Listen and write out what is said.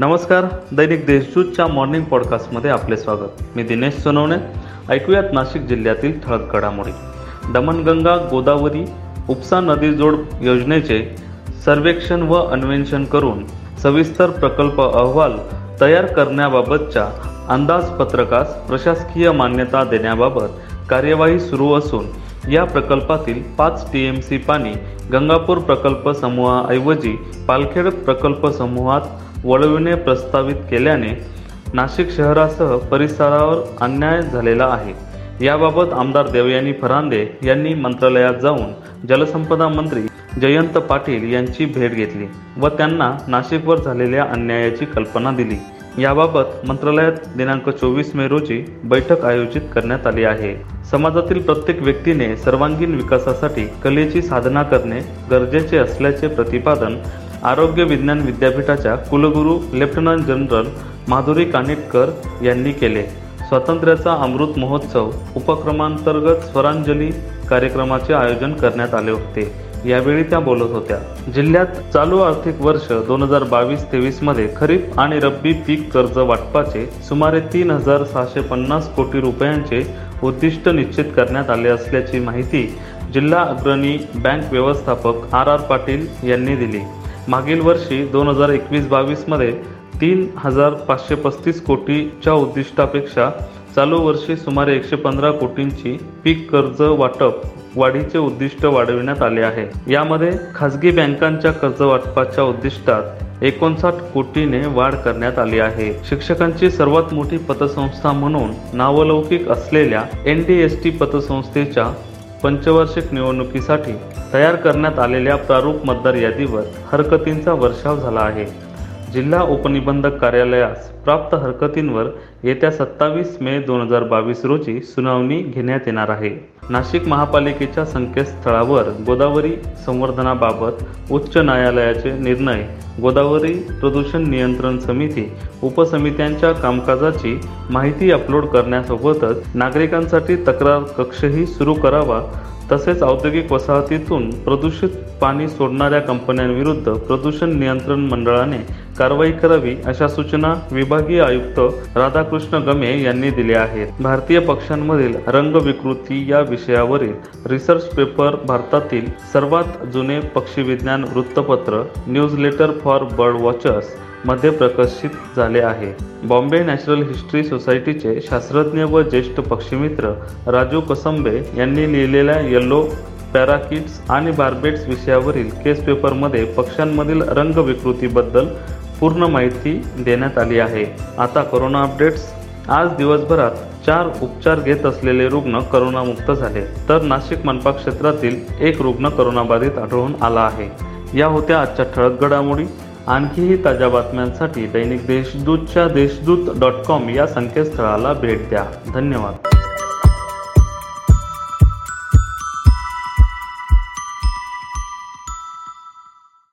नमस्कार दैनिक देशदूतच्या मॉर्निंग पॉडकास्टमध्ये आपले स्वागत. मी दिनेश सोनवणे. ऐकूयात नाशिक जिल्ह्यातील ठळक घडामोडी. दमणगंगा गोदावरी उपसा नदीजोड योजनेचे सर्वेक्षण व अन्वेषण करून सविस्तर प्रकल्प अहवाल तयार करण्याबाबतच्या अंदाजपत्रकास प्रशासकीय मान्यता देण्याबाबत कार्यवाही सुरू असून या प्रकल्पातील पाच टी एम सी पाणी गंगापूर प्रकल्प समूहाऐवजी पालखेड प्रकल्प समूहात वळविणे प्रस्तावित केल्याने नाशिक शहरासह परिसरावर अन्याय झालेला आहे. याबाबत आमदार देवयानी फरांदे यांनी मंत्रालयात जाऊन जलसंपदा मंत्री जयंत पाटील यांची भेट घेतली व त्यांना नाशिकवर झालेल्या अन्यायाची कल्पना दिली. याबाबत मंत्रालयात दिनांक चोवीस मे रोजी बैठक आयोजित करण्यात आली आहे. समाजातील प्रत्येक व्यक्तीने सर्वांगीण विकासासाठी कलेची साधना करणे गरजेचे असल्याचे प्रतिपादन आरोग्य विज्ञान विद्यापीठाच्या कुलगुरू लेफ्टनंट जनरल माधुरी कानिटकर यांनी केले. स्वातंत्र्याचा अमृत महोत्सव उपक्रमांतर्गत स्वरांजली कार्यक्रमाचे आयोजन करण्यात आले होते. यावेळी त्या बोलत होत्या. जिल्ह्यात चालू आर्थिक वर्ष दोन हजार बावीस तेवीसमध्ये खरीप आणि रब्बी पीक कर्ज वाटपाचे सुमारे तीन हजार सहाशे पन्नास कोटी रुपयांचे उद्दिष्ट निश्चित करण्यात आले असल्याची माहिती जिल्हा अग्रणी बँक व्यवस्थापक आर आर पाटील यांनी दिली. मागील वर्षी दोन हजार एकवीस बावीसमध्ये तीन हजार पाचशे पस्तीस कोटीच्या उद्दिष्टापेक्षा चालू वर्षी सुमारे एकशे पंधरा कोटींची पीक कर्ज वाटप वाढीचे उद्दिष्ट वाढविण्यात आले आहे. यामध्ये खासगी बँकांच्या कर्ज वाटपाच्या उद्दिष्टात एकोणसाठ कोटीने वाढ करण्यात आली आहे. शिक्षकांची सर्वात मोठी पतसंस्था म्हणून नावलौकिक असलेल्या एन डी एस टी पतसंस्थेच्या पंचवार्षिक निवडणुकीसाठी तयार करण्यात आलेल्या प्रारूप मतदार यादीवर हरकतींचा वर्षाव झाला आहे. जिल्हा उपनिबंधक कार्यालयास प्राप्त हरकतींवर येत्या सत्तावीस मे दोन हजार बावीस रोजी सुनावणी घेण्यात येणार आहे. नाशिक महापालिकेच्या संकेतस्थळावर गोदावरी संवर्धनाबाबत उच्च न्यायालयाचे निर्णय गोदावरी प्रदूषण नियंत्रण समिती उपसमित्यांच्या कामकाजाची माहिती अपलोड करण्यासोबतच नागरिकांसाठी तक्रार कक्षही सुरू करावा तसेच औद्योगिक वसाहतीतून प्रदूषित पाणी सोडणाऱ्या कंपन्यांविरुद्ध प्रदूषण नियंत्रण मंडळाने कारवाई करावी अशा सूचना विभागीय आयुक्त राधाकृष्ण गमे यांनी दिल्या आहेत. भारतीय पक्ष्यांमधील रंगविकृती या विषयावरील रिसर्च पेपर भारतातील सर्वात जुने पक्षीविज्ञान वृत्तपत्र न्यूजलेटर फॉर बर्ड वॉचर्समध्ये प्रकाशित झाले आहे. बॉम्बे नॅचरल हिस्ट्री सोसायटीचे शास्त्रज्ञ व ज्येष्ठ पक्षीमित्र राजू कसंबे यांनी लिहिलेल्या येल्लो पॅराकिट्स आणि बार्बेट्स विषयावरील केस पेपरमध्ये पक्ष्यांमधील रंगविकृतीबद्दल पूर्ण माहिती देण्यात आली आहे. आता करोना अपडेट्स आज दिवसभरात चार उपचार घेत असलेले रुग्ण करोनामुक्त झाले. तर नाशिक मनपा क्षेत्रातील एक रुग्ण करोनाबाधित आढळून आला आहे. या होत्या आजच्या ठळक घडामोडी. आणखीही ताज्या बातम्यांसाठी दैनिक देशदूतच्या देशदूत डॉट कॉम या संकेतस्थळाला भेट द्या. धन्यवाद.